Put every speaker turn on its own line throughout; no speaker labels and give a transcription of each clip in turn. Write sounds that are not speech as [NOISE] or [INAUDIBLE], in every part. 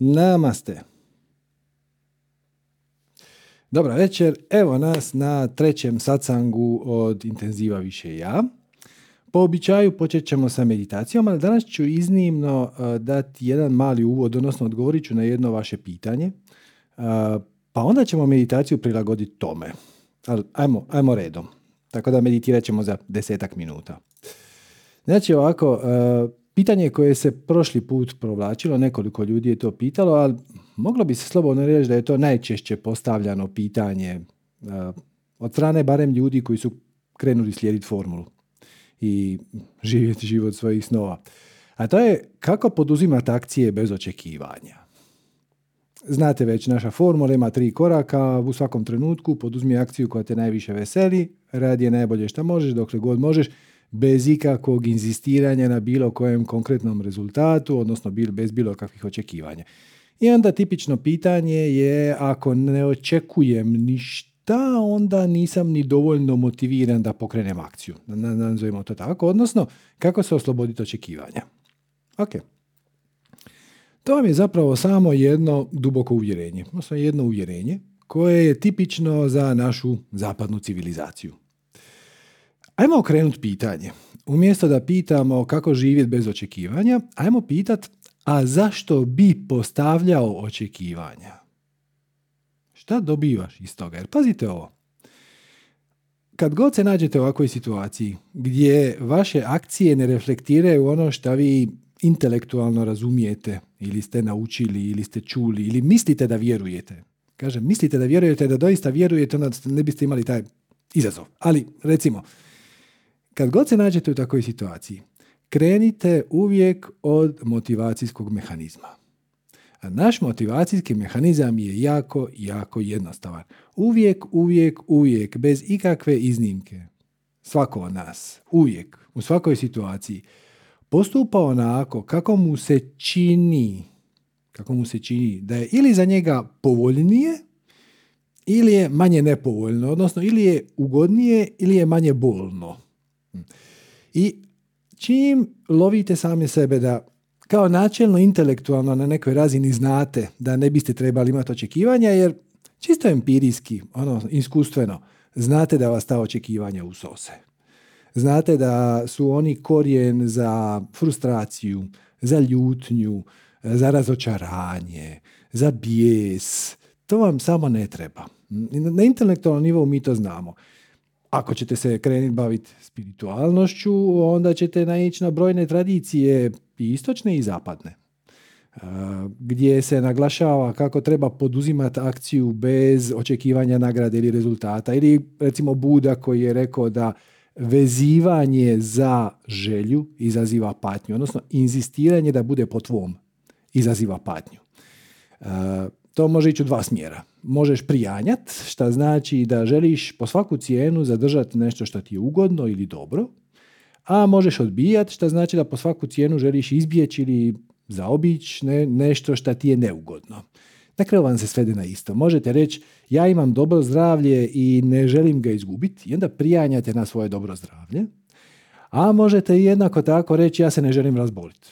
Namaste. Dobra večer, evo nas na trećem sacangu od Intenziva više ja. Po običaju počet ćemo sa meditacijom, ali danas ću iznimno e, dati jedan mali uvod, odnosno odgovorit ću na jedno vaše pitanje, e, pa onda ćemo meditaciju prilagoditi tome. Ali ajmo, ajmo redom. Tako da meditirat ćemo za desetak minuta. Znači ovako, e, Pitanje koje se prošli put provlačilo, nekoliko ljudi je to pitalo, ali moglo bi se slobodno reći da je to najčešće postavljano pitanje uh, od strane barem ljudi koji su krenuli slijediti formulu i živjeti život svojih snova. A to je kako poduzimati akcije bez očekivanja. Znate već, naša formula ima tri koraka, u svakom trenutku poduzmi akciju koja te najviše veseli, radi je najbolje što možeš, dokle god možeš, bez ikakvog inzistiranja na bilo kojem konkretnom rezultatu, odnosno bez bilo kakvih očekivanja. I onda tipično pitanje je ako ne očekujem ništa, onda nisam ni dovoljno motiviran da pokrenem akciju. Nazovimo to tako. Odnosno, kako se osloboditi očekivanja. Ok. To vam je zapravo samo jedno duboko uvjerenje. Odnosno jedno uvjerenje koje je tipično za našu zapadnu civilizaciju. Ajmo okrenuti pitanje. Umjesto da pitamo kako živjeti bez očekivanja, ajmo pitat, a zašto bi postavljao očekivanja? Šta dobivaš iz toga? Jer pazite ovo. Kad god se nađete u ovakvoj situaciji gdje vaše akcije ne reflektiraju ono što vi intelektualno razumijete ili ste naučili ili ste čuli ili mislite da vjerujete. Kažem, mislite da vjerujete da doista vjerujete, onda ne biste imali taj izazov. Ali, recimo, kad god se nađete u takvoj situaciji, krenite uvijek od motivacijskog mehanizma. A naš motivacijski mehanizam je jako, jako jednostavan. Uvijek, uvijek, uvijek, bez ikakve iznimke. Svako od nas, uvijek, u svakoj situaciji, postupa onako kako mu se čini, kako mu se čini da je ili za njega povoljnije, ili je manje nepovoljno, odnosno ili je ugodnije ili je manje bolno. I čim lovite sami sebe da kao načelno intelektualno na nekoj razini znate da ne biste trebali imati očekivanja jer čisto empirijski, ono iskustveno, znate da vas ta očekivanja usose. Znate da su oni korijen za frustraciju, za ljutnju, za razočaranje, za bijes. To vam samo ne treba. Na intelektualnom nivou mi to znamo. Ako ćete se krenuti baviti spiritualnošću, onda ćete naići na brojne tradicije i istočne i zapadne gdje se naglašava kako treba poduzimati akciju bez očekivanja nagrade ili rezultata. Ili recimo Buda koji je rekao da vezivanje za želju izaziva patnju, odnosno inzistiranje da bude po tvom izaziva patnju. To može ići u dva smjera. Možeš prijanjat, što znači da želiš po svaku cijenu zadržati nešto što ti je ugodno ili dobro, a možeš odbijat, što znači da po svaku cijenu želiš izbjeći ili zaobići ne, nešto što ti je neugodno. Na kraju vam se svede na isto. Možete reći, ja imam dobro zdravlje i ne želim ga izgubiti, i onda prijanjate na svoje dobro zdravlje, a možete jednako tako reći, ja se ne želim razboliti.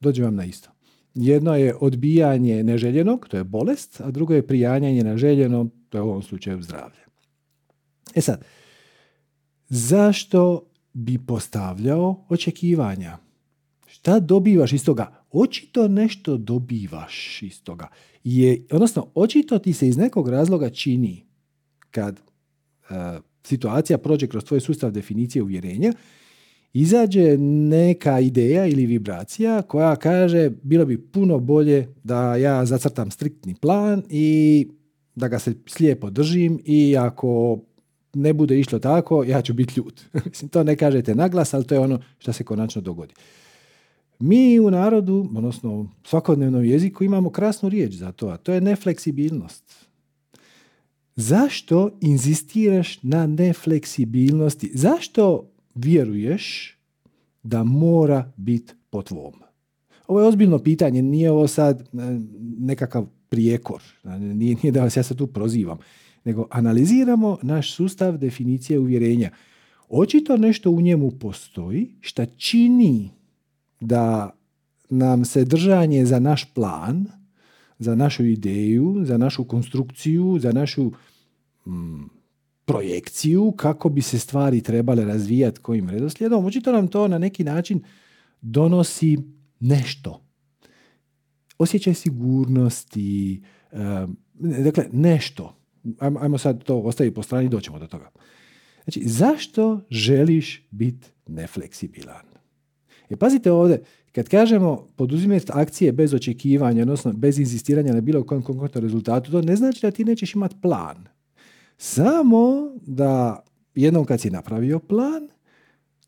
Dođe vam na isto. Jedno je odbijanje neželjenog, to je bolest, a drugo je prijanjanje željeno, to je u ovom slučaju zdravlje. E sad, zašto bi postavljao očekivanja? Šta dobivaš iz toga? Očito nešto dobivaš iz toga. Je, odnosno, očito ti se iz nekog razloga čini kad uh, situacija prođe kroz tvoj sustav definicije uvjerenja, izađe neka ideja ili vibracija koja kaže bilo bi puno bolje da ja zacrtam striktni plan i da ga se slijepo držim i ako ne bude išlo tako, ja ću biti ljut. [LAUGHS] Mislim, to ne kažete naglas, ali to je ono što se konačno dogodi. Mi u narodu, odnosno u svakodnevnom jeziku, imamo krasnu riječ za to, a to je nefleksibilnost. Zašto inzistiraš na nefleksibilnosti? Zašto vjeruješ da mora biti po tvom? Ovo je ozbiljno pitanje, nije ovo sad e, nekakav prijekor, nije, nije da vas ja sad tu prozivam, nego analiziramo naš sustav definicije uvjerenja. Očito nešto u njemu postoji šta čini da nam se držanje za naš plan za našu ideju, za našu konstrukciju, za našu mm, projekciju kako bi se stvari trebale razvijati kojim redoslijedom. Očito nam to na neki način donosi nešto. Osjećaj sigurnosti, dakle nešto. Ajmo sad to ostaviti po strani, doćemo do toga. Znači, zašto želiš biti nefleksibilan? E, pazite ovdje, kad kažemo poduzimati akcije bez očekivanja, odnosno bez inzistiranja na bilo kojem konkretnom rezultatu, to ne znači da ti nećeš imati plan. Samo da jednom kad si napravio plan,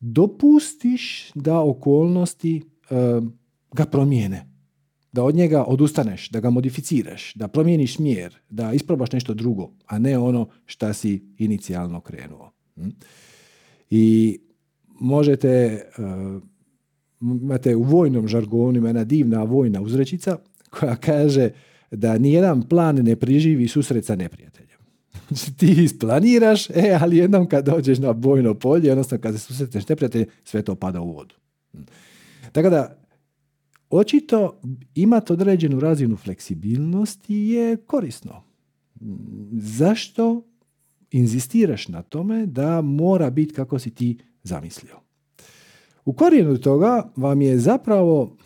dopustiš da okolnosti ga promijene. Da od njega odustaneš, da ga modificiraš, da promijeniš smjer, da isprobaš nešto drugo, a ne ono šta si inicijalno krenuo. Hm? I možete, imate u vojnom žargonu ima jedna divna vojna uzrečica koja kaže da nijedan plan ne priživi susret sa neprijateljem. Ti isplaniraš, e, ali jednom kad dođeš na bojno polje, odnosno kad se susretneš neprijateljem, sve to pada u vodu. Tako da, očito imati određenu razinu fleksibilnosti je korisno. Zašto inzistiraš na tome da mora biti kako si ti zamislio. U korijenu toga vam je zapravo,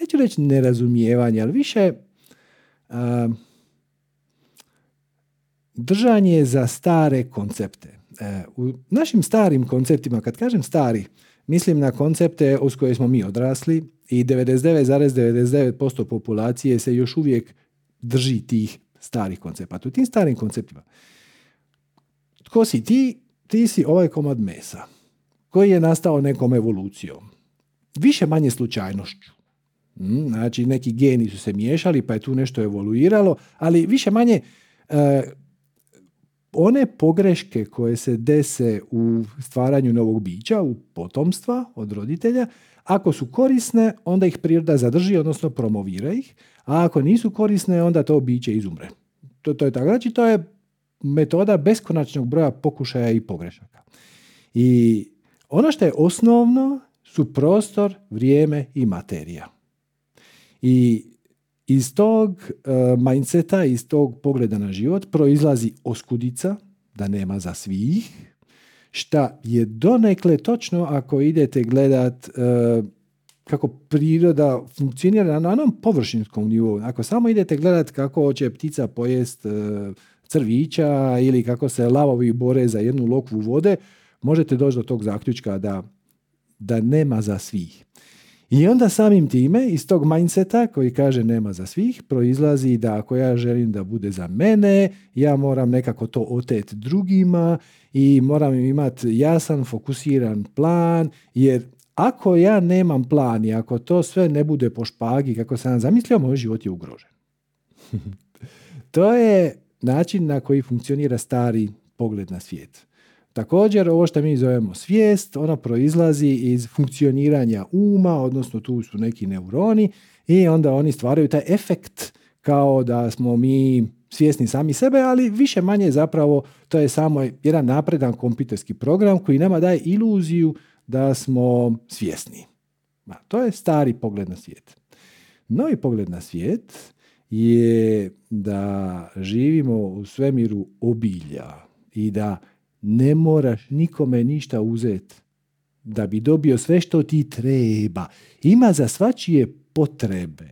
neću reći nerazumijevanje, ali više a, držanje za stare koncepte. E, u našim starim konceptima, kad kažem stari, mislim na koncepte uz koje smo mi odrasli i 99,99% populacije se još uvijek drži tih starih koncepata. U tim starim konceptima. Tko si ti? Ti si ovaj komad mesa koji je nastao nekom evolucijom. Više manje slučajnošću. Mm, znači, neki geni su se miješali, pa je tu nešto evoluiralo, ali više manje e, one pogreške koje se dese u stvaranju novog bića, u potomstva od roditelja, ako su korisne, onda ih priroda zadrži, odnosno promovira ih, a ako nisu korisne, onda to biće izumre. To, to je tako. Znači, to je metoda beskonačnog broja pokušaja i pogrešaka. I ono što je osnovno su prostor, vrijeme i materija. I iz tog uh, mindseta, iz tog pogleda na život proizlazi oskudica, da nema za svih, šta je donekle točno ako idete gledat uh, kako priroda funkcionira na onom površinskom nivou. Ako samo idete gledat kako će ptica pojest uh, crvića ili kako se lavovi bore za jednu lokvu vode, možete doći do tog zaključka da, da nema za svih. I onda samim time iz tog mindseta koji kaže nema za svih proizlazi da ako ja želim da bude za mene, ja moram nekako to otet drugima i moram imati jasan, fokusiran plan jer ako ja nemam plan i ako to sve ne bude po špagi kako sam zamislio, moj život je ugrožen. [LAUGHS] to je način na koji funkcionira stari pogled na svijet. Također, ovo što mi zovemo svijest, ona proizlazi iz funkcioniranja uma, odnosno tu su neki neuroni i onda oni stvaraju taj efekt kao da smo mi svjesni sami sebe, ali više manje zapravo to je samo jedan napredan kompjuterski program koji nama daje iluziju da smo svjesni. To je stari pogled na svijet. Novi pogled na svijet je da živimo u svemiru obilja i da ne moraš nikome ništa uzeti da bi dobio sve što ti treba. Ima za svačije potrebe.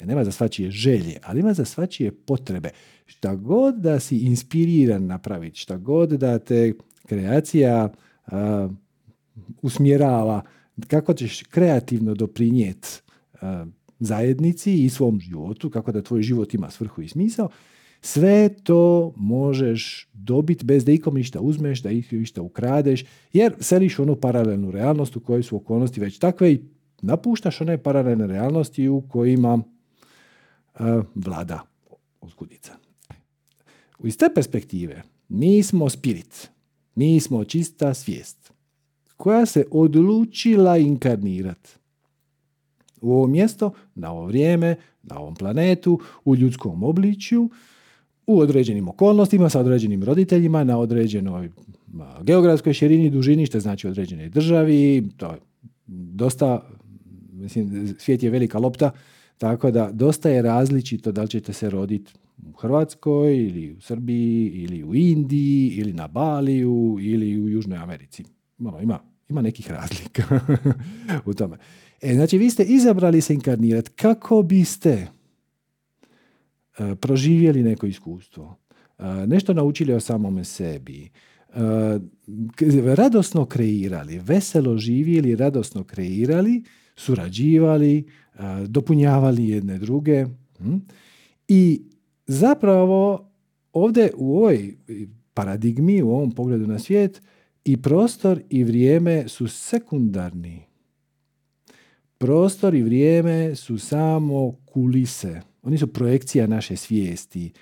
E, nema za svačije želje, ali ima za svačije potrebe. Šta god da si inspiriran napraviti, šta god da te kreacija usmjerava, kako ćeš kreativno doprinijeti zajednici i svom životu, kako da tvoj život ima svrhu i smisao, sve to možeš dobiti bez da ikom ništa uzmeš, da ih ništa ukradeš, jer seliš onu paralelnu realnost u kojoj su okolnosti već takve i napuštaš one paralelne realnosti u kojima uh, vlada oskudica. Iz te perspektive mi smo spirit, mi smo čista svijest koja se odlučila inkarnirati u ovo mjesto, na ovo vrijeme, na ovom planetu, u ljudskom obličju, u određenim okolnostima, sa određenim roditeljima, na određenoj geografskoj širini, dužini, što znači određenoj državi, to je dosta, mislim, svijet je velika lopta, Tako da dosta je različito da li ćete se roditi u Hrvatskoj ili u Srbiji ili u Indiji ili na Baliju ili u Južnoj Americi. Malo, ima, ima nekih razlika [LAUGHS] u tome. E, znači, vi ste izabrali se inkarnirati kako biste proživjeli neko iskustvo, e, nešto naučili o samome sebi, e, radosno kreirali, veselo živjeli, radosno kreirali, surađivali, dopunjavali jedne druge. Hm? I zapravo ovdje u ovoj paradigmi, u ovom pogledu na svijet, i prostor i vrijeme su sekundarni. Prostor i vrijeme su samo kulise. Oni su projekcija naše svijesti.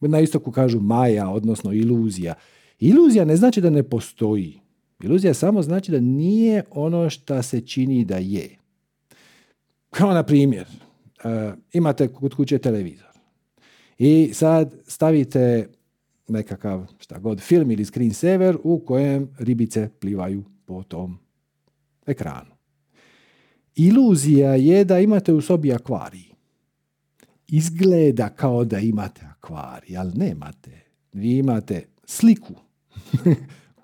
Na istoku kažu maja, odnosno iluzija. Iluzija ne znači da ne postoji. Iluzija samo znači da nije ono što se čini da je. Kao na primjer, imate kod kuće televizor. I sad stavite nekakav šta god film ili screensaver u kojem ribice plivaju po tom ekranu. Iluzija je da imate u sobi akvarij. Izgleda kao da imate akvarij, ali nemate. Vi imate sliku [LAUGHS]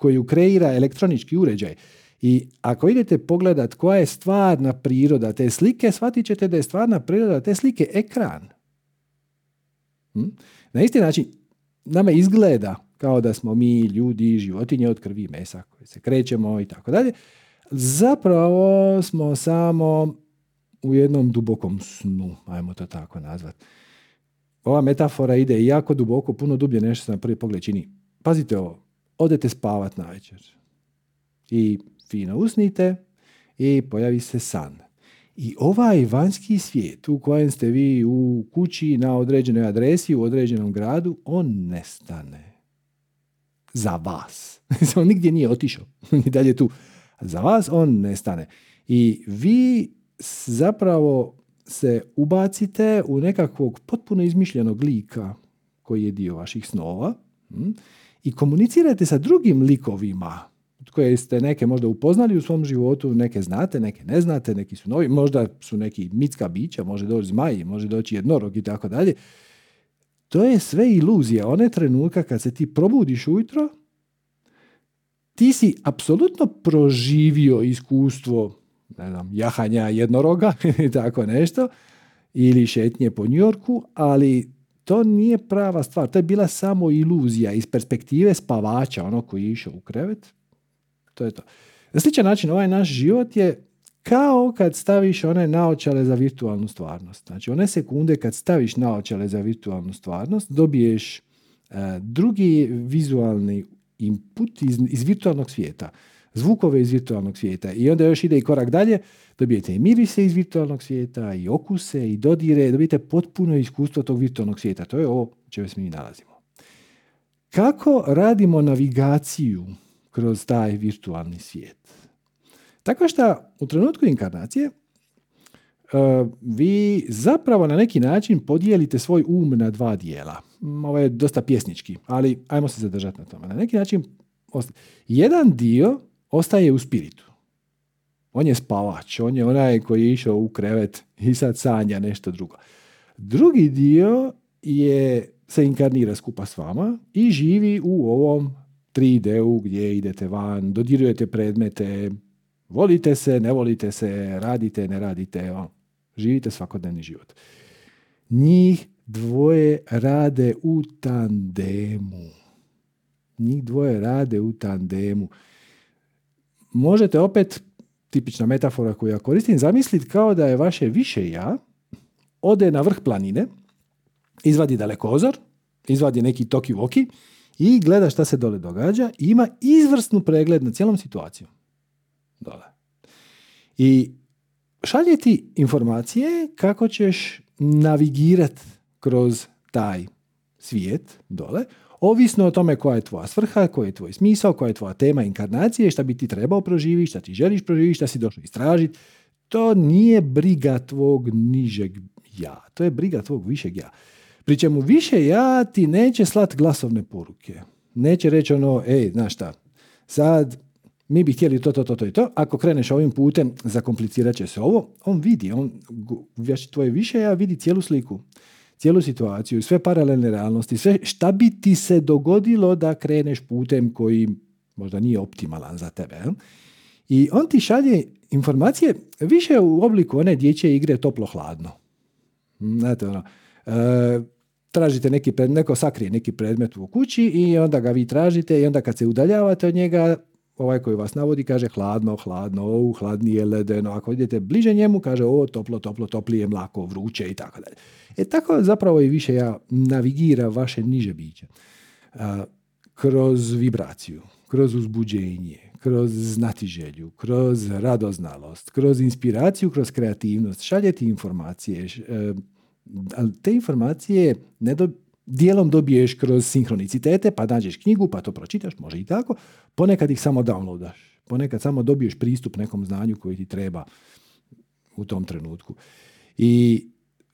koju kreira elektronički uređaj. I ako idete pogledat koja je stvarna priroda te slike, shvatit ćete da je stvarna priroda te slike ekran. Hm? Na isti način, nama izgleda kao da smo mi ljudi, životinje od krvi i mesa koje se krećemo i tako dalje. Zapravo smo samo u jednom dubokom snu, ajmo to tako nazvati. Ova metafora ide jako duboko, puno dublje nešto se na prvi pogled čini. Pazite ovo, odete spavat na večer i fino usnite i pojavi se san. I ovaj vanjski svijet u kojem ste vi u kući na određenoj adresi u određenom gradu, on nestane. Za vas. [LAUGHS] on nigdje nije otišao. [LAUGHS] I dalje tu. Za vas on nestane. I vi zapravo se ubacite u nekakvog potpuno izmišljenog lika koji je dio vaših snova hm, i komunicirate sa drugim likovima koje ste neke možda upoznali u svom životu, neke znate, neke ne znate, neki su novi, možda su neki mitska bića, može doći zmaj, može doći jednorog i tako dalje. To je sve iluzija. One trenutka kad se ti probudiš ujutro, ti si apsolutno proživio iskustvo ne znam, jahanja jednoroga [LAUGHS] i tako nešto, ili šetnje po Njorku, ali to nije prava stvar. To je bila samo iluzija iz perspektive spavača, ono koji je išao u krevet. To je to. Na sličan način, ovaj naš život je kao kad staviš one naočale za virtualnu stvarnost. Znači, one sekunde kad staviš naočale za virtualnu stvarnost, dobiješ e, drugi vizualni input iz, iz virtualnog svijeta. Zvukove iz virtualnog svijeta. I onda još ide i korak dalje, dobijete i mirise iz virtualnog svijeta, i okuse, i dodire, dobijete potpuno iskustvo tog virtualnog svijeta. To je ovo čemu se mi nalazimo. Kako radimo navigaciju kroz taj virtualni svijet. Tako što u trenutku inkarnacije uh, vi zapravo na neki način podijelite svoj um na dva dijela. Ovo je dosta pjesnički, ali ajmo se zadržati na tome. Na neki način jedan dio ostaje u spiritu. On je spavač, on je onaj koji je išao u krevet i sad sanja nešto drugo. Drugi dio je se inkarnira skupa s vama i živi u ovom 3D-u gdje idete van, dodirujete predmete, volite se, ne volite se, radite, ne radite, živite svakodnevni život. Njih dvoje rade u tandemu. Njih dvoje rade u tandemu. Možete opet, tipična metafora koju ja koristim, zamisliti kao da je vaše više ja ode na vrh planine, izvadi dalekozor, izvadi neki toki voki i gleda šta se dole događa i ima izvrsnu pregled na cijelom situaciju. Dole. I šalje ti informacije kako ćeš navigirati kroz taj svijet dole, ovisno o tome koja je tvoja svrha, koji je tvoj smisao, koja je tvoja tema inkarnacije, šta bi ti trebao proživiti, šta ti želiš proživiti, šta si došao istražiti. To nije briga tvog nižeg ja, to je briga tvog višeg ja. Pri čemu više ja ti neće slat glasovne poruke. Neće reći ono, ej, znaš šta, sad mi bi htjeli to, to, to, to i to. Ako kreneš ovim putem, zakomplicirat će se ovo. On vidi, on, tvoje više ja vidi cijelu sliku, cijelu situaciju, sve paralelne realnosti, sve šta bi ti se dogodilo da kreneš putem koji možda nije optimalan za tebe. I on ti šalje informacije više u obliku one dječje igre toplo-hladno. Znate, ono, e, tražite neki pred, neko sakrije neki predmet u kući i onda ga vi tražite i onda kad se udaljavate od njega, ovaj koji vas navodi kaže hladno, hladno, o, hladnije, ledeno. Ako idete bliže njemu, kaže o, toplo, toplo, toplije, mlako, vruće i tako dalje. E tako zapravo i više ja navigira vaše niže biće. kroz vibraciju, kroz uzbuđenje, kroz znatiželju, kroz radoznalost, kroz inspiraciju, kroz kreativnost. Šaljeti informacije, e, te informacije ne do, dijelom dobiješ kroz sinhronicitete, pa nađeš knjigu, pa to pročitaš, može i tako. Ponekad ih samo downloadaš. Ponekad samo dobiješ pristup nekom znanju koji ti treba u tom trenutku. I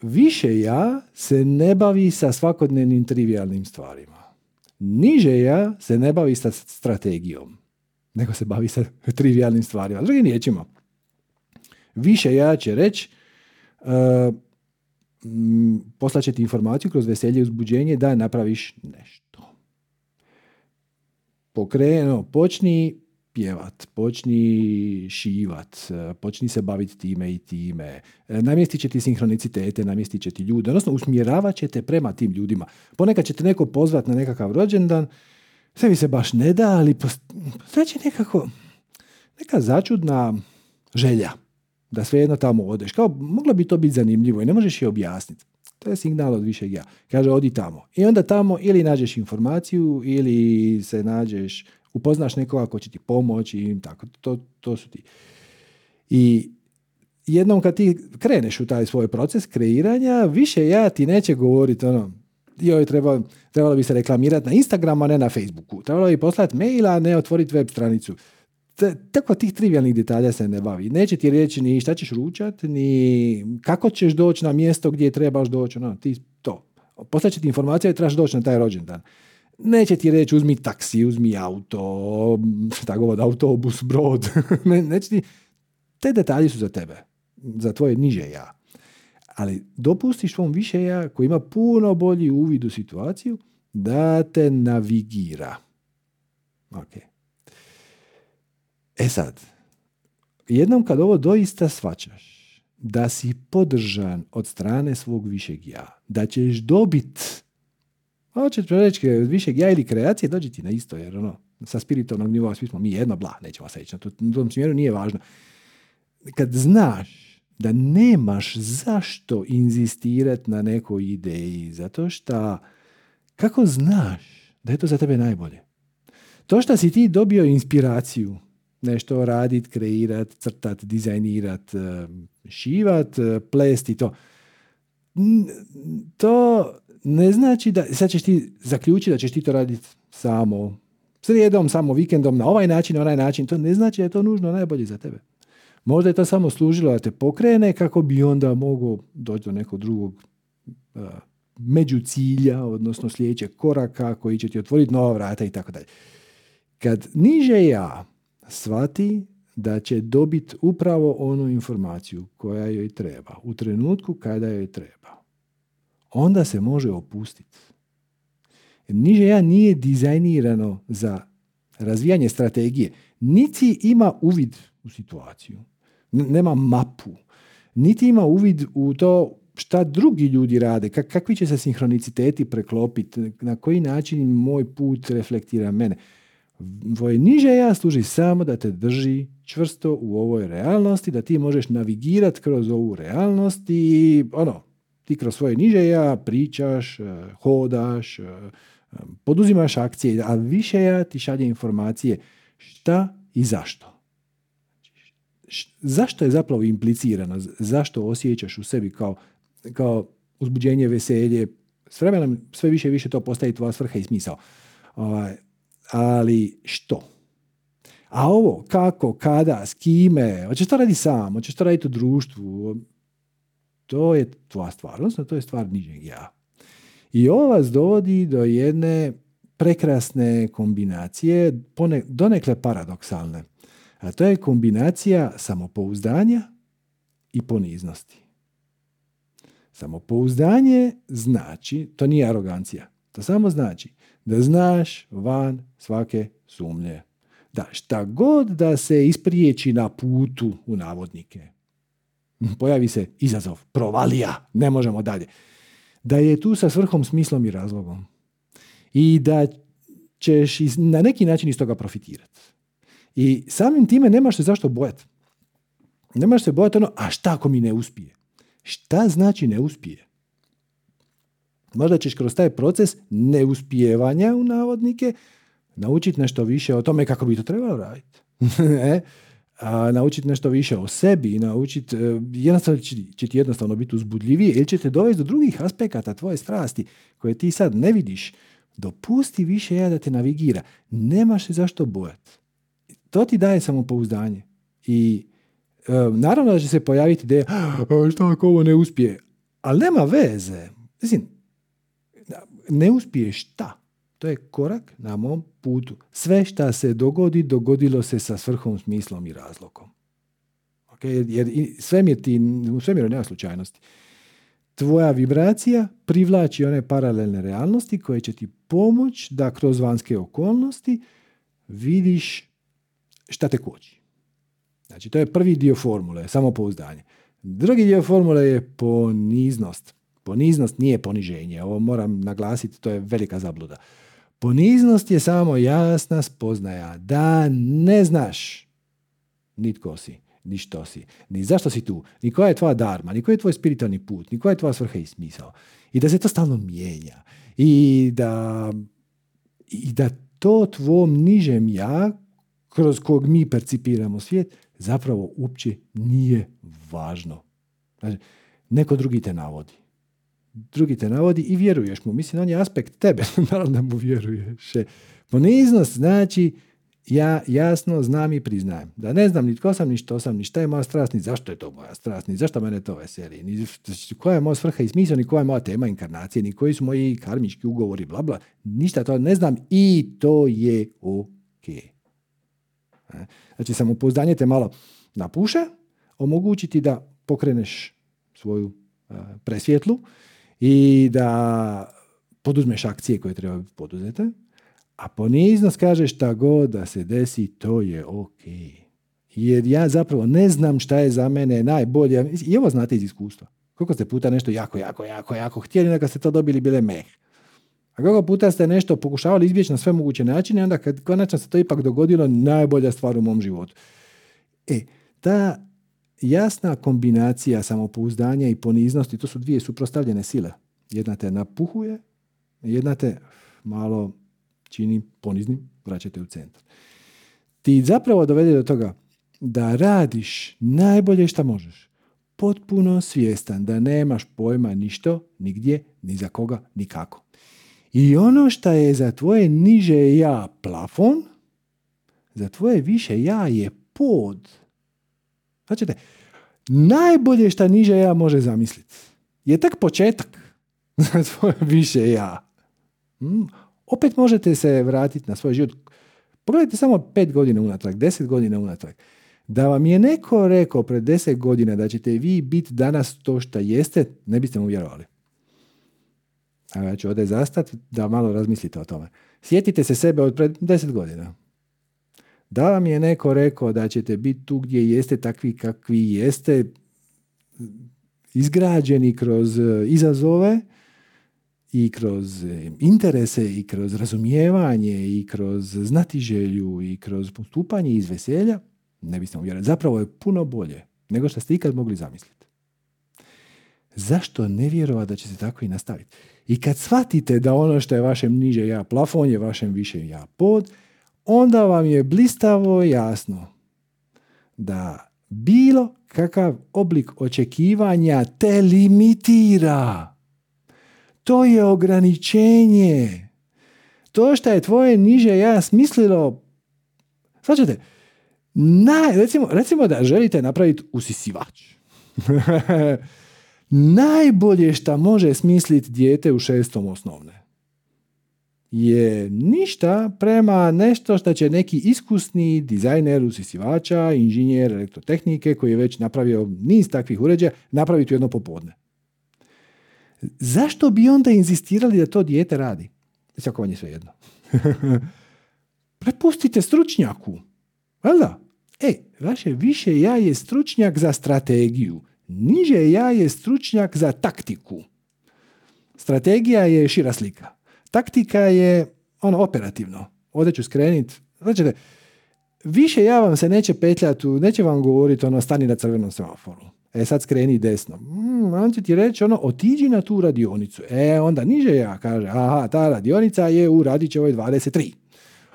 više ja se ne bavi sa svakodnevnim trivialnim stvarima. Niže ja se ne bavi sa strategijom, nego se bavi sa [LAUGHS] trivialnim stvarima. Drugim riječima, više ja će reći uh, Mm, poslaće ti informaciju kroz veselje i uzbuđenje da napraviš nešto. Pokreno, počni pjevat, počni šivat, počni se baviti time i time. Namjestit će ti sinhronicitete, namjestit će ti ljude, odnosno usmjeravat će te prema tim ljudima. Ponekad će te neko pozvat na nekakav rođendan, sve mi se baš ne da, ali znači nekako neka začudna želja da svejedno tamo odeš. Kao, moglo bi to biti zanimljivo i ne možeš je objasniti. To je signal od višeg ja. Kaže, odi tamo. I onda tamo ili nađeš informaciju ili se nađeš, upoznaš nekoga ko će ti pomoći i tako. To, to su ti. I jednom kad ti kreneš u taj svoj proces kreiranja, više ja ti neće govoriti ono, joj, treba, trebalo bi se reklamirati na Instagramu, a ne na Facebooku. Trebalo bi poslati maila, a ne otvoriti web stranicu tako tih trivialnih detalja se ne bavi. Neće ti reći ni šta ćeš ručat, ni kako ćeš doći na mjesto gdje trebaš doći. No, ti to. Poslaće ti informacija i trebaš doći na taj rođendan. Neće ti reći uzmi taksi, uzmi auto, šta god, autobus, brod. [LAUGHS] ne, neće ti... Te detalji su za tebe. Za tvoje niže ja. Ali dopustiš svom više ja koji ima puno bolji uvid u situaciju da te navigira. Okay. E sad, jednom kad ovo doista svačaš, da si podržan od strane svog višeg ja, da ćeš dobit, hoće reći višeg ja ili kreacije, dođi ti na isto, jer ono, sa spiritovnog nivoa svi smo mi jedno, bla, nećemo se ići na tom smjeru, nije važno. Kad znaš da nemaš zašto inzistirati na nekoj ideji, zato što kako znaš da je to za tebe najbolje? To što si ti dobio inspiraciju nešto radit, kreirat, crtat, dizajnirat, eh, šivat, eh, plest i to. To ne znači da, sad ćeš ti zaključiti da ćeš ti to raditi samo srijedom, samo vikendom, na ovaj način, na onaj način. To ne znači da je to nužno najbolje za tebe. Možda je to samo služilo da te pokrene kako bi onda mogao doći do nekog drugog uh, među cilja, odnosno sljedećeg koraka koji će ti otvoriti nova vrata i tako dalje. Kad niže ja shvati da će dobiti upravo onu informaciju koja joj treba u trenutku kada joj treba. Onda se može opustiti. Niže ja nije dizajnirano za razvijanje strategije. Niti ima uvid u situaciju. Nema mapu. Niti ima uvid u to šta drugi ljudi rade, kakvi će se sinhroniciteti preklopiti, na koji način moj put reflektira mene. Tvoje niže ja služi samo da te drži čvrsto u ovoj realnosti, da ti možeš navigirati kroz ovu realnost i ono, ti kroz svoje niže ja pričaš, eh, hodaš, eh, poduzimaš akcije, a više ja ti šalje informacije šta i zašto. Zašto je zapravo implicirano? Zašto osjećaš u sebi kao, kao uzbuđenje, veselje? S vremenom sve više i više to postaje tvoja svrha i smisao. Ovaj, ali što? A ovo, kako, kada, s kime, hoćeš to raditi sam, hoćeš to raditi u društvu, to je tvoja stvar, odnosno to je stvar nižeg ja. I ovo vas dovodi do jedne prekrasne kombinacije, donekle paradoksalne. A to je kombinacija samopouzdanja i poniznosti. Samopouzdanje znači, to nije arogancija, to samo znači da znaš van svake sumnje. Da šta god da se ispriječi na putu u navodnike, pojavi se izazov, provalija, ne možemo dalje. Da je tu sa svrhom, smislom i razlogom. I da ćeš na neki način iz toga profitirati. I samim time nemaš se zašto bojati. Nemaš se bojati ono, a šta ako mi ne uspije? Šta znači ne uspije? Možda ćeš kroz taj proces neuspijevanja u navodnike naučiti nešto više o tome kako bi to trebalo raditi. [LAUGHS] e? a naučiti nešto više o sebi i naučiti, e, jednostavno će, ti jednostavno biti uzbudljivije ili će te dovesti do drugih aspekata tvoje strasti koje ti sad ne vidiš. Dopusti više ja da te navigira. Nemaš se zašto bojati. To ti daje samopouzdanje. I e, naravno da će se pojaviti ideja što ako ovo ne uspije. Ali nema veze. Mislim, ne uspije šta? To je korak na mom putu. Sve šta se dogodi, dogodilo se sa svrhom, smislom i razlogom. Okay? Jer svemir ti, u svemiru nema slučajnosti. Tvoja vibracija privlači one paralelne realnosti koje će ti pomoć da kroz vanjske okolnosti vidiš šta te koči. Znači, to je prvi dio formule, samopouzdanje. Drugi dio formule je poniznost. Poniznost nije poniženje, ovo moram naglasiti, to je velika zabluda. Poniznost je samo jasna spoznaja da ne znaš ni tko si, ni što si, ni zašto si tu, ni koja je tvoja darma, ni koji je tvoj spiritualni put, ni koja je tvoja svrha i smisao. I da se to stalno mijenja. I da, i da to tvom nižem ja, kroz kog mi percipiramo svijet, zapravo uopće nije važno. Znači, neko drugi te navodi drugi te navodi i vjeruješ mu. Mislim, on je aspekt tebe, [LAUGHS] naravno da mu vjeruješ. Poniznost znači ja jasno znam i priznajem. Da ne znam ni tko sam, ni što sam, ni šta je moja strast, ni zašto je to moja strast, ni zašto mene to veseli, ni koja je moja svrha i smisao, ni koja je moja tema inkarnacije, ni koji su moji karmički ugovori, bla, bla. Ništa to ne znam i to je ok. E, znači, samopouzdanje te malo napuše, omogućiti da pokreneš svoju e, presvjetlu i da poduzmeš akcije koje treba poduzeti, a poniznost kaže šta god da se desi, to je ok. Jer ja zapravo ne znam šta je za mene najbolje. I ovo znate iz iskustva. Koliko ste puta nešto jako, jako, jako, jako htjeli, da ste to dobili bile meh. A koliko puta ste nešto pokušavali izbjeći na sve moguće načine, onda kad konačno se to ipak dogodilo, najbolja stvar u mom životu. E, ta jasna kombinacija samopouzdanja i poniznosti, to su dvije suprostavljene sile. Jedna te napuhuje, jedna te malo čini poniznim, vraćate u centar. Ti zapravo dovede do toga da radiš najbolje što možeš. Potpuno svjestan da nemaš pojma ništo, nigdje, ni za koga, nikako. I ono što je za tvoje niže ja plafon, za tvoje više ja je pod. Znači, najbolje što niže ja može zamisliti je tek početak [LAUGHS] za svoje više ja. Hmm, opet možete se vratiti na svoj život. Pogledajte samo pet godina unatrag, deset godina unatrag. Da vam je neko rekao pred deset godina da ćete vi biti danas to što jeste, ne biste mu vjerovali. A ja ću ovdje zastati da malo razmislite o tome. Sjetite se sebe od pred deset godina. Da vam je neko rekao da ćete biti tu gdje jeste, takvi kakvi jeste, izgrađeni kroz e, izazove i kroz e, interese i kroz razumijevanje i kroz znatiželju i kroz postupanje iz veselja, ne biste uvjerili. Zapravo je puno bolje nego što ste ikad mogli zamisliti. Zašto ne vjerova da će se tako i nastaviti? I kad shvatite da ono što je vašem niže ja plafon je vašem više ja pod, onda vam je blistavo jasno da bilo kakav oblik očekivanja te limitira. To je ograničenje. To što je tvoje niže ja smislilo, svačate, naj, recimo, recimo da želite napraviti usisivač. [LAUGHS] Najbolje što može smisliti dijete u šestom osnovne je ništa prema nešto što će neki iskusni dizajner usisivača, inženjer elektrotehnike koji je već napravio niz takvih uređaja, napraviti u jedno popodne. Zašto bi onda inzistirali da to dijete radi? Svako vam je sve jedno. [LAUGHS] Prepustite stručnjaku. Valjda? E, vaše više ja je stručnjak za strategiju. Niže ja je stručnjak za taktiku. Strategija je šira slika. Taktika je ono operativno. Ovdje ću skreniti. Znači, više ja vam se neće petljati, neće vam govoriti ono stani na crvenom semaforu. E sad skreni desno. Mm, on će ti reći ono, otiđi na tu radionicu. E onda niže ja kaže, aha, ta radionica je u Radićevoj 23.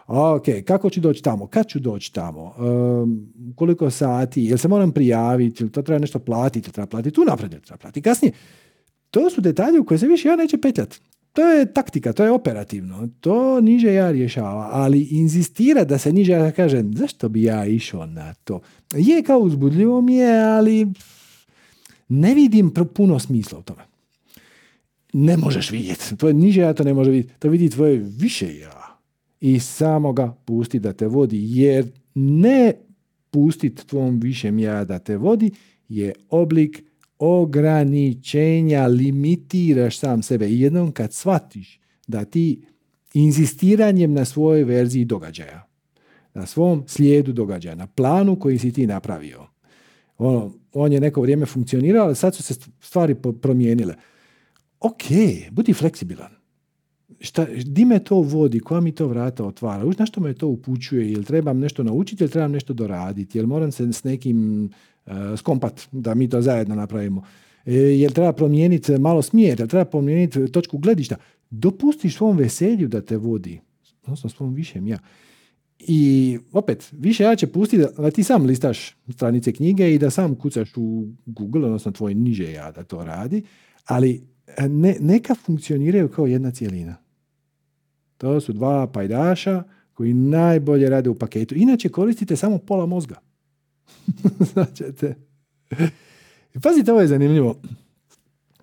Ok, kako ću doći tamo? Kad ću doći tamo? Um, koliko sati? Jel se moram prijaviti? Jel to treba nešto platiti? Jel treba platiti tu napred? Jel treba platiti kasnije? To su detalje u koje se više ja neće petljati. To je taktika, to je operativno. To niže ja rješava, ali inzistira da se niže ja kaže zašto bi ja išao na to? Je kao uzbudljivo mi je, ali ne vidim puno smisla u tome. Ne možeš vidjeti. Tvoje niže ja to ne može vidjeti. To vidi tvoje više ja. I samo ga pusti da te vodi. Jer ne pustiti tvom višem ja da te vodi je oblik ograničenja, limitiraš sam sebe. I jednom kad shvatiš da ti inzistiranjem na svojoj verziji događaja, na svom slijedu događaja, na planu koji si ti napravio, ono, on je neko vrijeme funkcionirao, ali sad su se stvari promijenile. Ok, budi fleksibilan. Šta, di me to vodi, koja mi to vrata otvara, na što me to upućuje, jel trebam nešto naučiti, jel trebam nešto doraditi, jel moram se s nekim skompat da mi to zajedno napravimo. E, jel treba promijeniti malo smjer, jel treba promijeniti točku gledišta. Dopustiš svom veselju da te vodi, odnosno svom višem ja. I opet, više ja će pustiti da, ti sam listaš stranice knjige i da sam kucaš u Google, odnosno tvoj niže ja da to radi, ali ne, neka funkcioniraju kao jedna cijelina. To su dva pajdaša koji najbolje rade u paketu. Inače koristite samo pola mozga. [LAUGHS] Značete. Pazite, ovo je zanimljivo.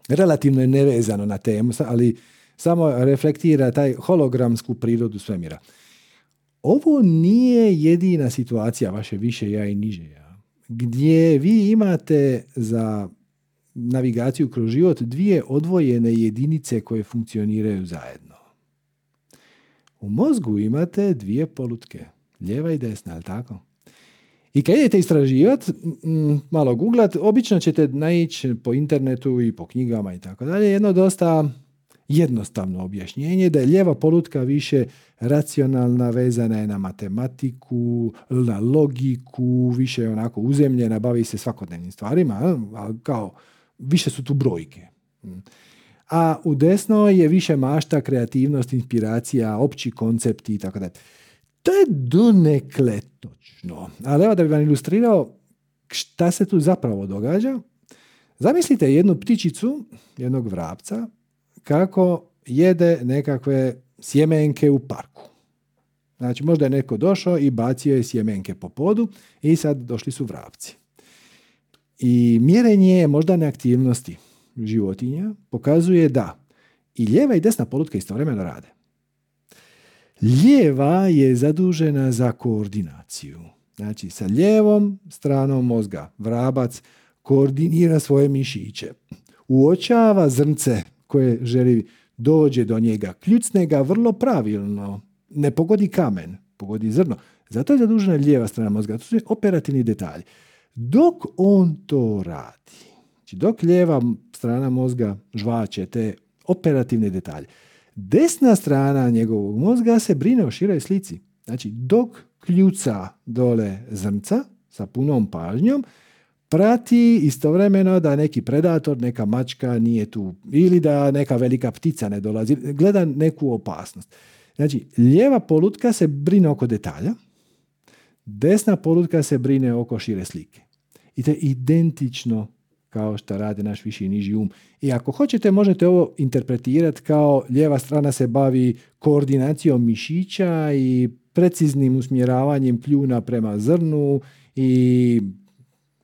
Relativno je nevezano na temu, ali samo reflektira taj hologramsku prirodu svemira. Ovo nije jedina situacija vaše više ja i niže ja, gdje vi imate za navigaciju kroz život dvije odvojene jedinice koje funkcioniraju zajedno. U mozgu imate dvije polutke, lijeva i desna, ali tako? I kad idete istraživati, malo googlat, obično ćete naići po internetu i po knjigama i tako dalje, jedno dosta jednostavno objašnjenje da je lijeva polutka više racionalna, vezana je na matematiku, na logiku, više je onako uzemljena, bavi se svakodnevnim stvarima, ali kao više su tu brojke. A u desno je više mašta, kreativnost, inspiracija, opći koncepti i tako dalje. To je donekle točno. Ali evo da bi vam ilustrirao šta se tu zapravo događa, zamislite jednu ptičicu, jednog vrapca, kako jede nekakve sjemenke u parku. Znači, možda je neko došao i bacio je sjemenke po podu i sad došli su vrapci. I mjerenje moždane aktivnosti životinja pokazuje da i lijeva i desna polutka istovremeno rade. Lijeva je zadužena za koordinaciju. Znači, sa lijevom stranom mozga vrabac koordinira svoje mišiće. Uočava zrnce koje želi dođe do njega. Kljucne ga vrlo pravilno. Ne pogodi kamen, pogodi zrno. Zato je zadužena lijeva strana mozga. To su operativni detalji. Dok on to radi, znači dok lijeva strana mozga žvače te operativne detalje, Desna strana njegovog mozga se brine o široj slici. Znači, dok kljuca dole zrnca sa punom pažnjom, prati istovremeno da neki predator, neka mačka nije tu ili da neka velika ptica ne dolazi, gleda neku opasnost. Znači, lijeva polutka se brine oko detalja, desna polutka se brine oko šire slike. I to je identično kao što radi naš viši i niži um. I ako hoćete, možete ovo interpretirati kao lijeva strana se bavi koordinacijom mišića i preciznim usmjeravanjem kljuna prema zrnu i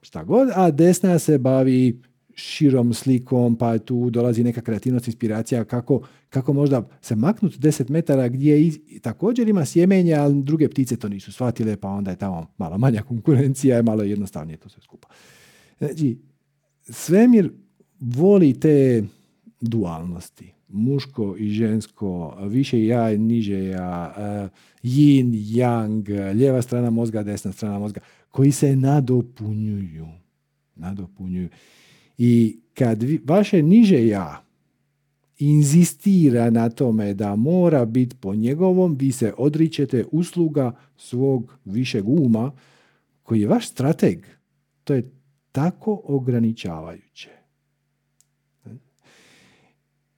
šta god, a desna se bavi širom slikom, pa tu dolazi neka kreativnost, inspiracija, kako, kako možda se maknuti 10 metara gdje također ima sjemenje, ali druge ptice to nisu shvatile, pa onda je tamo malo manja konkurencija i malo jednostavnije to sve skupa. Znači, svemir voli te dualnosti, muško i žensko, više ja i niže ja, uh, yin, yang, lijeva strana mozga, desna strana mozga, koji se nadopunjuju. Nadopunjuju. I kad vi, vaše niže ja inzistira na tome da mora biti po njegovom, vi se odričete usluga svog višeg uma, koji je vaš strateg. To je tako ograničavajuće.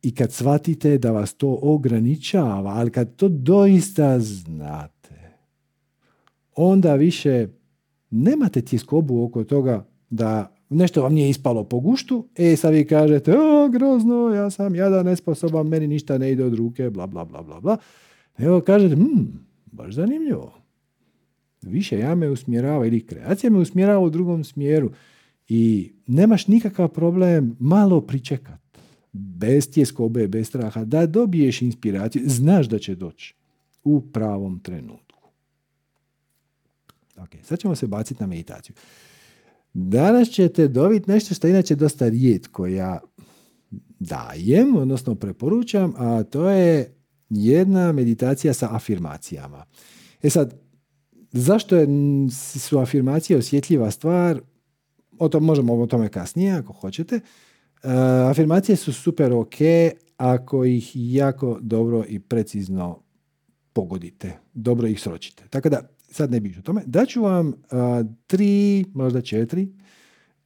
I kad shvatite da vas to ograničava, ali kad to doista znate, onda više nemate tjeskobu oko toga da nešto vam nije ispalo po guštu, e sad vi kažete, o, grozno, ja sam jadan, nesposoban, meni ništa ne ide od ruke, bla, bla, bla, bla, bla. Evo kažete, hm, baš zanimljivo. Više ja me usmjerava ili kreacija me usmjerava u drugom smjeru i nemaš nikakav problem malo pričekat. Bez tjeskobe, bez straha, da dobiješ inspiraciju, znaš da će doći u pravom trenutku. Ok, sad ćemo se baciti na meditaciju. Danas ćete dobiti nešto što inače dosta rijetko ja dajem, odnosno preporučam, a to je jedna meditacija sa afirmacijama. E sad, zašto su afirmacije osjetljiva stvar? O tom možemo o tome kasnije ako hoćete. Uh, afirmacije su super ok ako ih jako dobro i precizno pogodite. Dobro ih sročite. Tako da sad ne bih o tome. Daću vam tri, možda četiri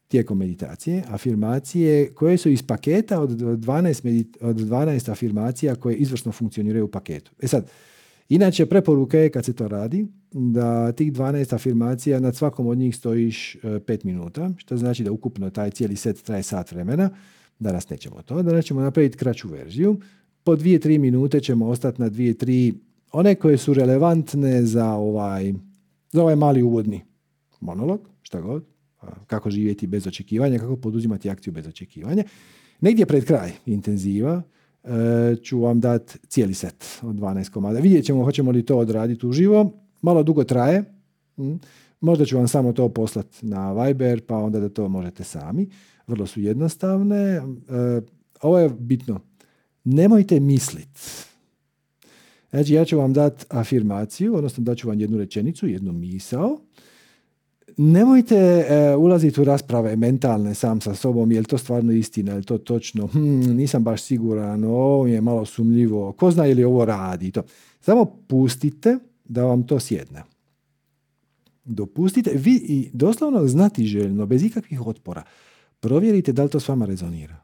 tijekom meditacije, afirmacije koje su iz paketa od 12, od 12 afirmacija koje izvrsno funkcioniraju u paketu. E sad, inače preporuka je kad se to radi da tih 12 afirmacija nad svakom od njih stojiš 5 e, minuta, što znači da ukupno taj cijeli set traje sat vremena. Danas nećemo to, danas ćemo napraviti kraću verziju. Po 2-3 minute ćemo ostati na 2-3 one koje su relevantne za ovaj, za ovaj mali uvodni monolog, šta god, kako živjeti bez očekivanja, kako poduzimati akciju bez očekivanja. Negdje pred kraj intenziva ću vam dati cijeli set od 12 komada. Vidjet ćemo hoćemo li to odraditi uživo. Malo dugo traje. Hm. Možda ću vam samo to poslati na Viber, pa onda da to možete sami. Vrlo su jednostavne. E, ovo je bitno. Nemojte misliti Znači, ja ću vam dati afirmaciju, odnosno daću vam jednu rečenicu, jednu misao. Nemojte e, ulaziti u rasprave mentalne sam sa sobom, je li to stvarno istina, je li to točno, hm, nisam baš siguran, ovo je malo sumljivo, ko zna je li ovo radi. To. Samo pustite da vam to sjedne. Dopustite, vi i doslovno znati željno, bez ikakvih otpora, provjerite da li to s vama rezonira.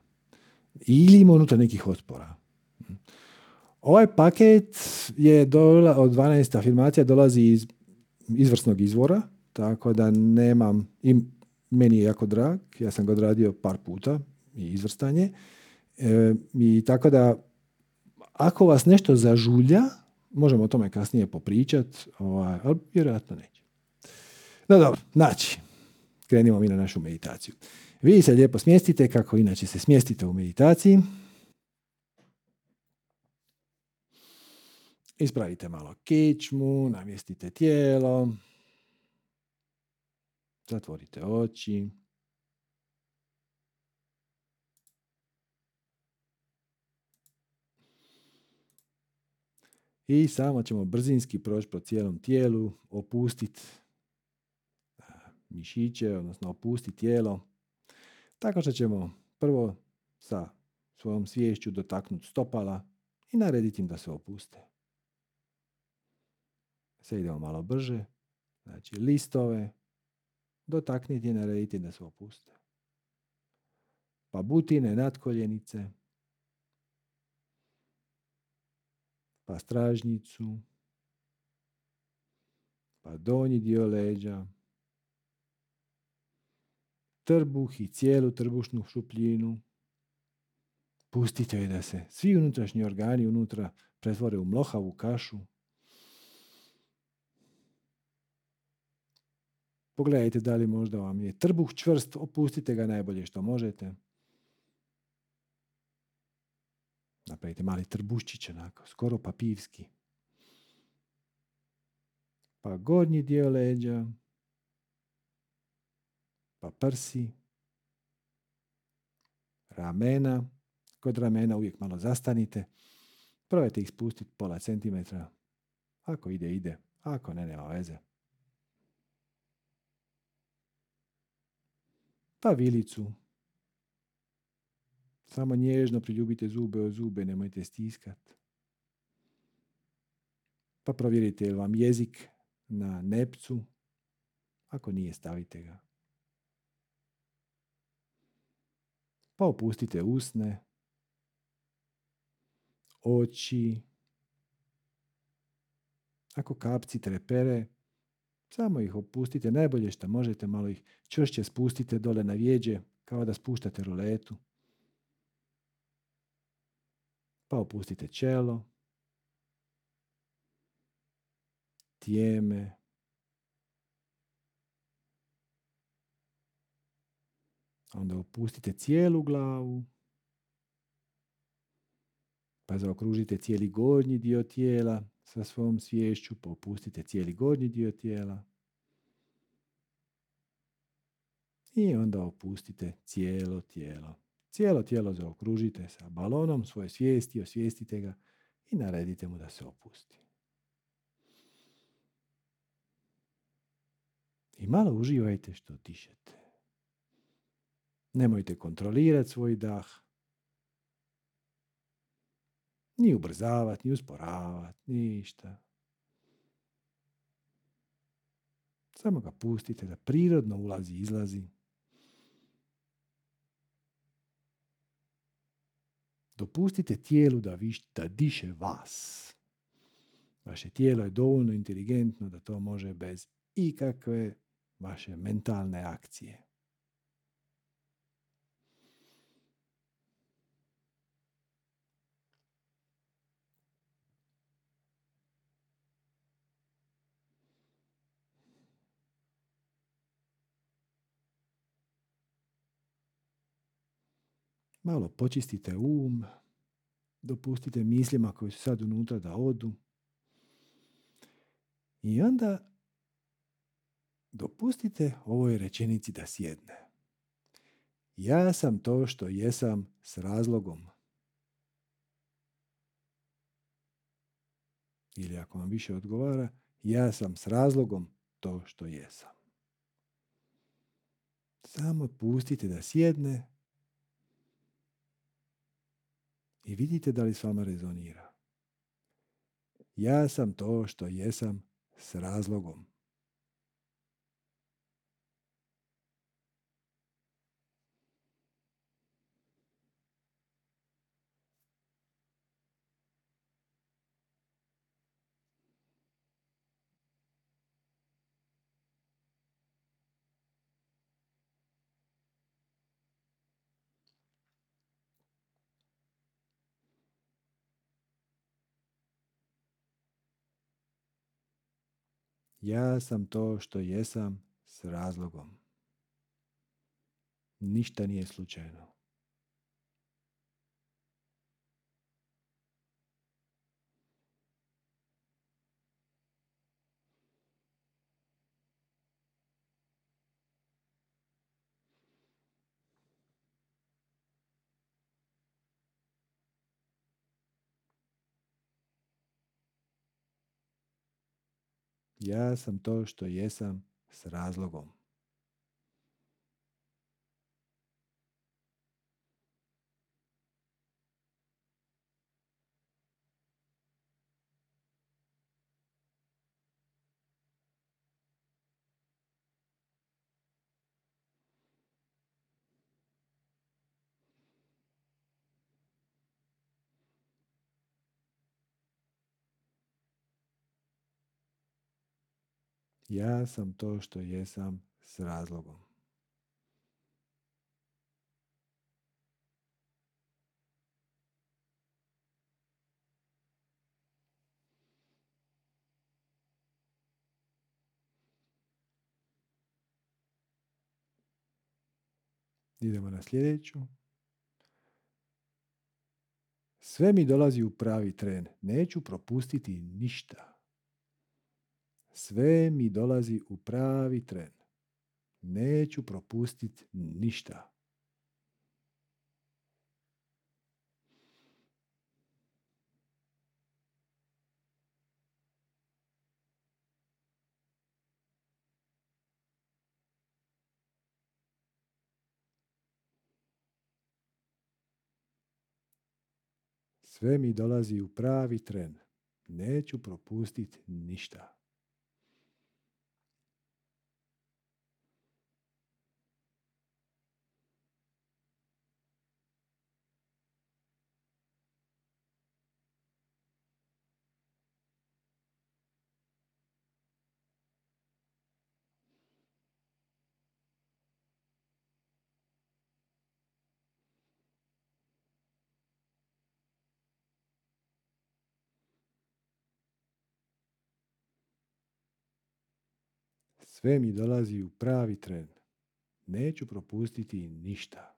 Ili ima unutra nekih otpora. Ovaj paket je dola, od 12 afirmacija dolazi iz izvrsnog izvora, tako da nemam, i meni je jako drag, ja sam ga odradio par puta i izvrstanje. E, I tako da, ako vas nešto zažulja, možemo o tome kasnije popričat, ovaj, ali vjerojatno neće. No dobro, znači, krenimo mi na našu meditaciju. Vi se lijepo smjestite kako inače se smjestite u meditaciji. Ispravite malo kičmu, namjestite tijelo, zatvorite oči. I samo ćemo brzinski proći po cijelom tijelu, opustiti mišiće, odnosno opustiti tijelo. Tako što ćemo prvo sa svojom sviješću dotaknuti stopala i narediti im da se opuste. Sve idemo malo brže. Znači listove dotakniti i narediti da se opuste. Pa butine, nadkoljenice. Pa stražnicu. Pa donji dio leđa. Trbuh i cijelu trbušnu šupljinu. Pustite je da se svi unutrašnji organi unutra pretvore u mlohavu kašu Pogledajte da li možda vam je trbuh čvrst, opustite ga najbolje što možete. Napravite mali trbuščić, onako, skoro papivski. Pa gornji dio leđa, pa prsi, ramena. Kod ramena uvijek malo zastanite. Probajte ih spustiti pola centimetra. Ako ide, ide. Ako ne, nema veze. Pa vilicu, samo nježno priljubite zube o zube, nemojte stiskat. Pa provjerite je vam jezik na nepcu, ako nije stavite ga. Pa opustite usne, oči. Ako kapci trepere, samo ih opustite najbolje što možete, malo ih čvršće spustite dole na vjeđe, kao da spuštate ruletu. Pa opustite čelo, tijeme, Onda opustite cijelu glavu. Pa zaokružite cijeli gornji dio tijela sa svom svješću, pa opustite cijeli gornji dio tijela. I onda opustite cijelo tijelo. Cijelo tijelo zaokružite sa balonom svoje svijesti, osvijestite ga i naredite mu da se opusti. I malo uživajte što dišete. Nemojte kontrolirati svoj dah. Ni ubrzavati, ni usporavati, ništa. Samo ga pustite da prirodno ulazi i izlazi. Dopustite tijelu da, viš, da diše vas. Vaše tijelo je dovoljno inteligentno da to može bez ikakve vaše mentalne akcije. Malo počistite um, dopustite mislima koji su sad unutra da odu. I onda dopustite ovoj rečenici da sjedne. Ja sam to što jesam s razlogom. Ili ako vam više odgovara, ja sam s razlogom to što jesam. Samo pustite da sjedne i vidite da li s vama rezonira. Ja sam to što jesam s razlogom. Ja sam to što jesam s razlogom. Ništa nije slučajno. Ja sam to što jesam s razlogom. Ja sam to što jesam s razlogom. Idemo na sljedeću. Sve mi dolazi u pravi tren. Neću propustiti ništa. Sve mi dolazi u pravi tren. Neću propustiti ništa. Sve mi dolazi u pravi tren. Neću propustiti ništa. Sve mi dolazi u pravi tren. Neću propustiti ništa.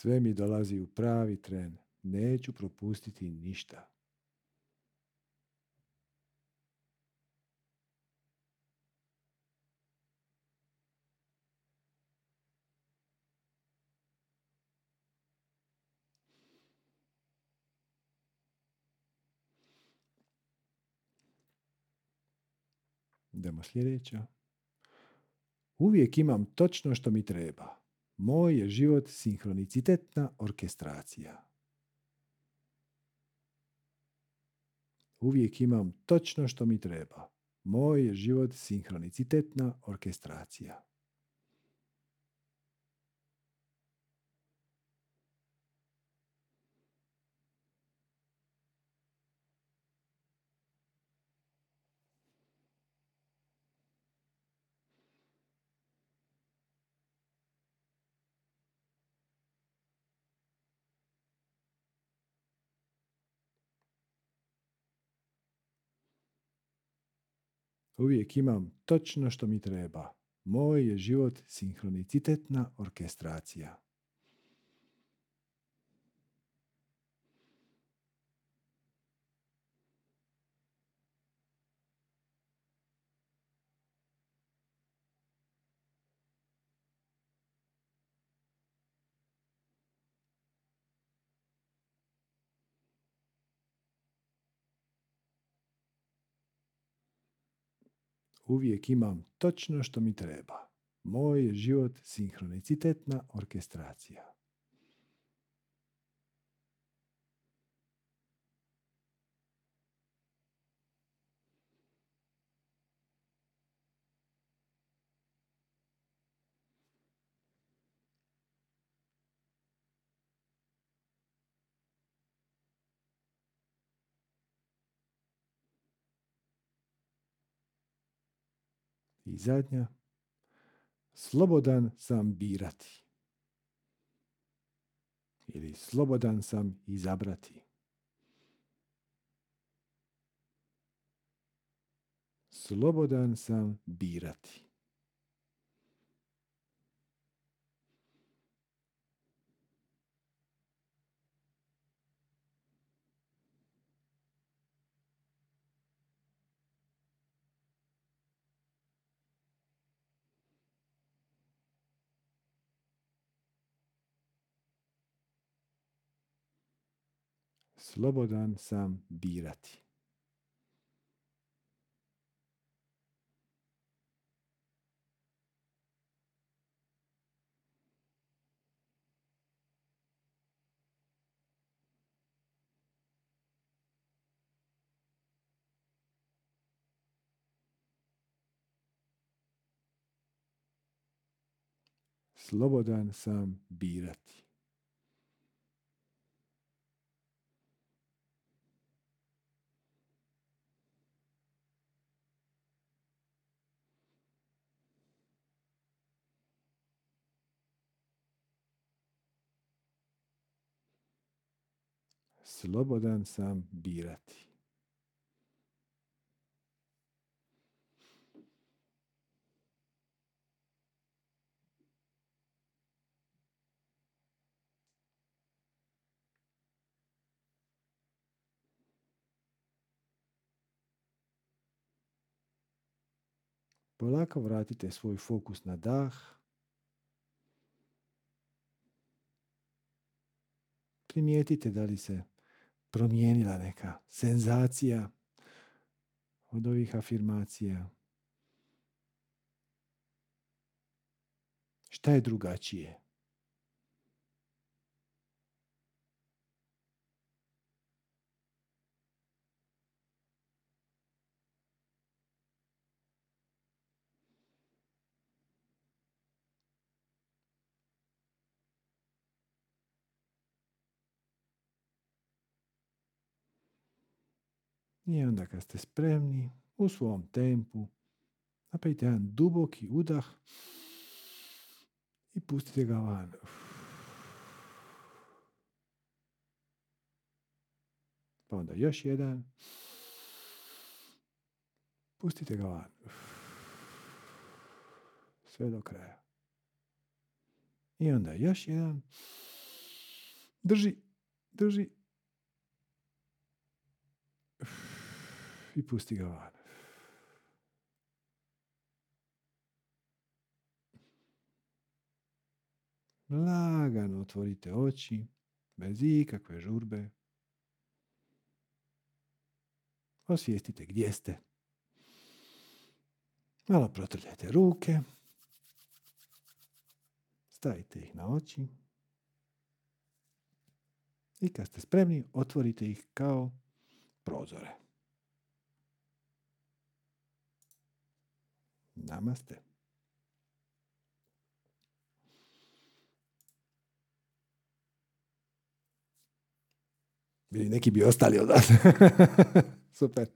Sve mi dolazi u pravi tren. Neću propustiti ništa. Idemo sljedeća. Uvijek imam točno što mi treba. Moj je život sinhronicitetna orkestracija. Uvijek imam točno što mi treba. Moj je život sinhronicitetna orkestracija. Uvijek imam točno što mi treba. Moj je život sinhronicitetna orkestracija. Uvijek imam točno što mi treba. Moj je život sinhronicitetna orkestracija. Zadnja, slobodan sam birati. Ili slobodan sam izabrati. Slobodan sam birati. Slobodan sam birati. Slobodan sam birati. Slobodan sam birati. Polako vratite svoj fokus na dah. Primijetite da li se promijenila neka senzacija od ovih afirmacija. Šta je drugačije? I onda kad ste spremni, u svom tempu, napravite jedan duboki udah i pustite ga van. Pa onda još jedan. Pustite ga van. Sve do kraja. I onda još jedan. Drži, drži. I pusti ga van. Lagano otvorite oči, bez ikakve žurbe. Osvijestite gdje ste. Malo protrljajte ruke. Stavite ih na oči. I kad ste spremni, otvorite ih kao prozore. Namaste. Bili neki bi ostali od vas. [LAUGHS] Super.